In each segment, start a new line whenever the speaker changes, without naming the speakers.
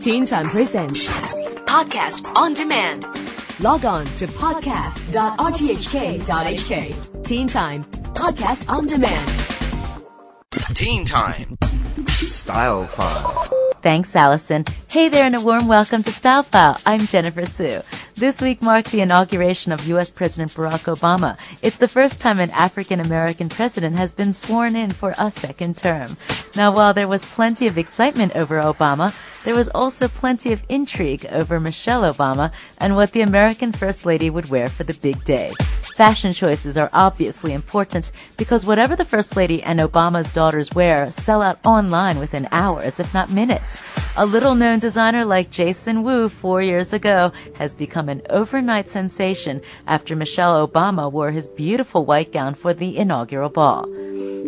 Teen Time Presents
Podcast on demand.
Log on to podcast.rthk.hk. Teen Time Podcast on Demand.
Teen Time. Style File.
Thanks, Allison. Hey there, and a warm welcome to Style File. I'm Jennifer Su. This week marked the inauguration of U.S. President Barack Obama. It's the first time an African American president has been sworn in for a second term. Now, while there was plenty of excitement over Obama, there was also plenty of intrigue over Michelle Obama and what the American First Lady would wear for the big day. Fashion choices are obviously important because whatever the First Lady and Obama's daughters wear sell out online within hours, if not minutes. A little known designer like Jason Wu four years ago has become an overnight sensation after Michelle Obama wore his beautiful white gown for the inaugural ball.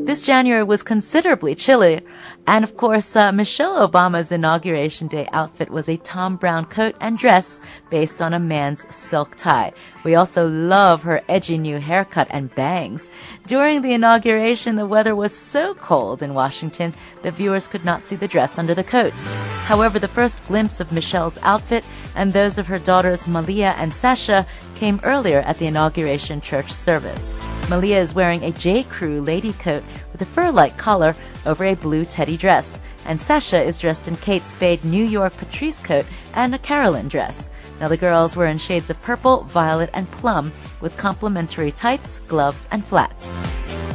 This January was considerably chilly, and of course, uh, Michelle Obama's inauguration day outfit was a Thom Browne coat and dress based on a man's silk tie. We also love her edgy new haircut and bangs. During the inauguration, the weather was so cold in Washington that viewers could not see the dress under the coat. However, the first glimpse of Michelle's outfit and those of her daughters Malia and Sasha came earlier at the inauguration church service. Malia is wearing a J. Crew lady coat with a fur-like collar over a blue teddy dress, and Sasha is dressed in Kate Spade New York Patrice coat and a Carolyn dress. Now the girls were in shades of purple, violet, and plum with complementary tights, gloves, and flats.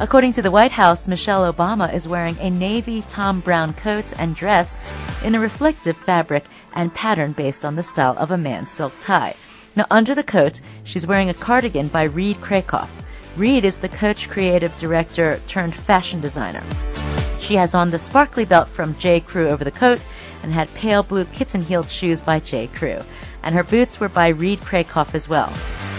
According to the White House, Michelle Obama is wearing a navy Thom Browne coat and dress in a reflective fabric and pattern based on the style of a man's silk tie. Now, under the coat, she's wearing a cardigan by Reed Krakoff. Reed is the coach creative director turned fashion designer. She has on the sparkly belt from J. Crew over the coat and had pale blue kitten heeled shoes by J. Crew. And her boots were by Reed Krakoff as well.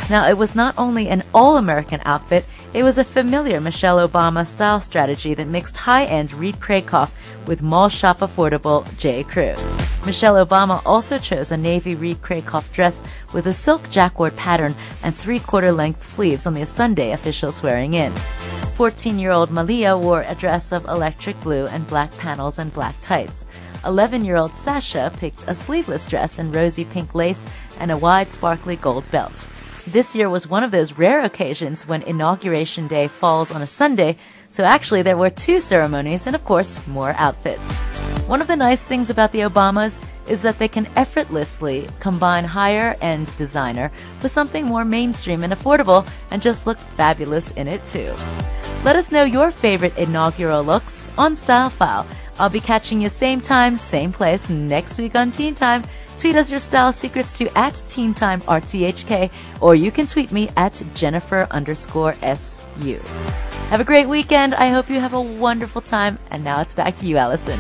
Now, it was not only an all American outfit, it was a familiar Michelle Obama style strategy that mixed high end Reed Krakoff with mall shop affordable J. Crew. Michelle Obama also chose a navy Reed Krakoff dress with a silk jacquard pattern and three quarter length sleeves on the Sunday official swearing in. 14 year old Malia wore a dress of electric blue and black panels and black tights. 11 year old Sasha picked a sleeveless dress in rosy pink lace and a wide sparkly gold belt. This year was one of those rare occasions when Inauguration Day falls on a Sunday, so actually there were two ceremonies and of course more outfits. One of the nice things about the Obamas is that they can effortlessly combine higher end designer with something more mainstream and affordable and just look fabulous in it too. Let us know your favorite inaugural looks on Style File. I'll be catching you same time, same place next week on Teen Time. Tweet us your style secrets to at Teen Time RTHK, or you can tweet me at Jennifer underscore SU. Have a great weekend. I hope you have a wonderful time. And now it's back to you, Allison.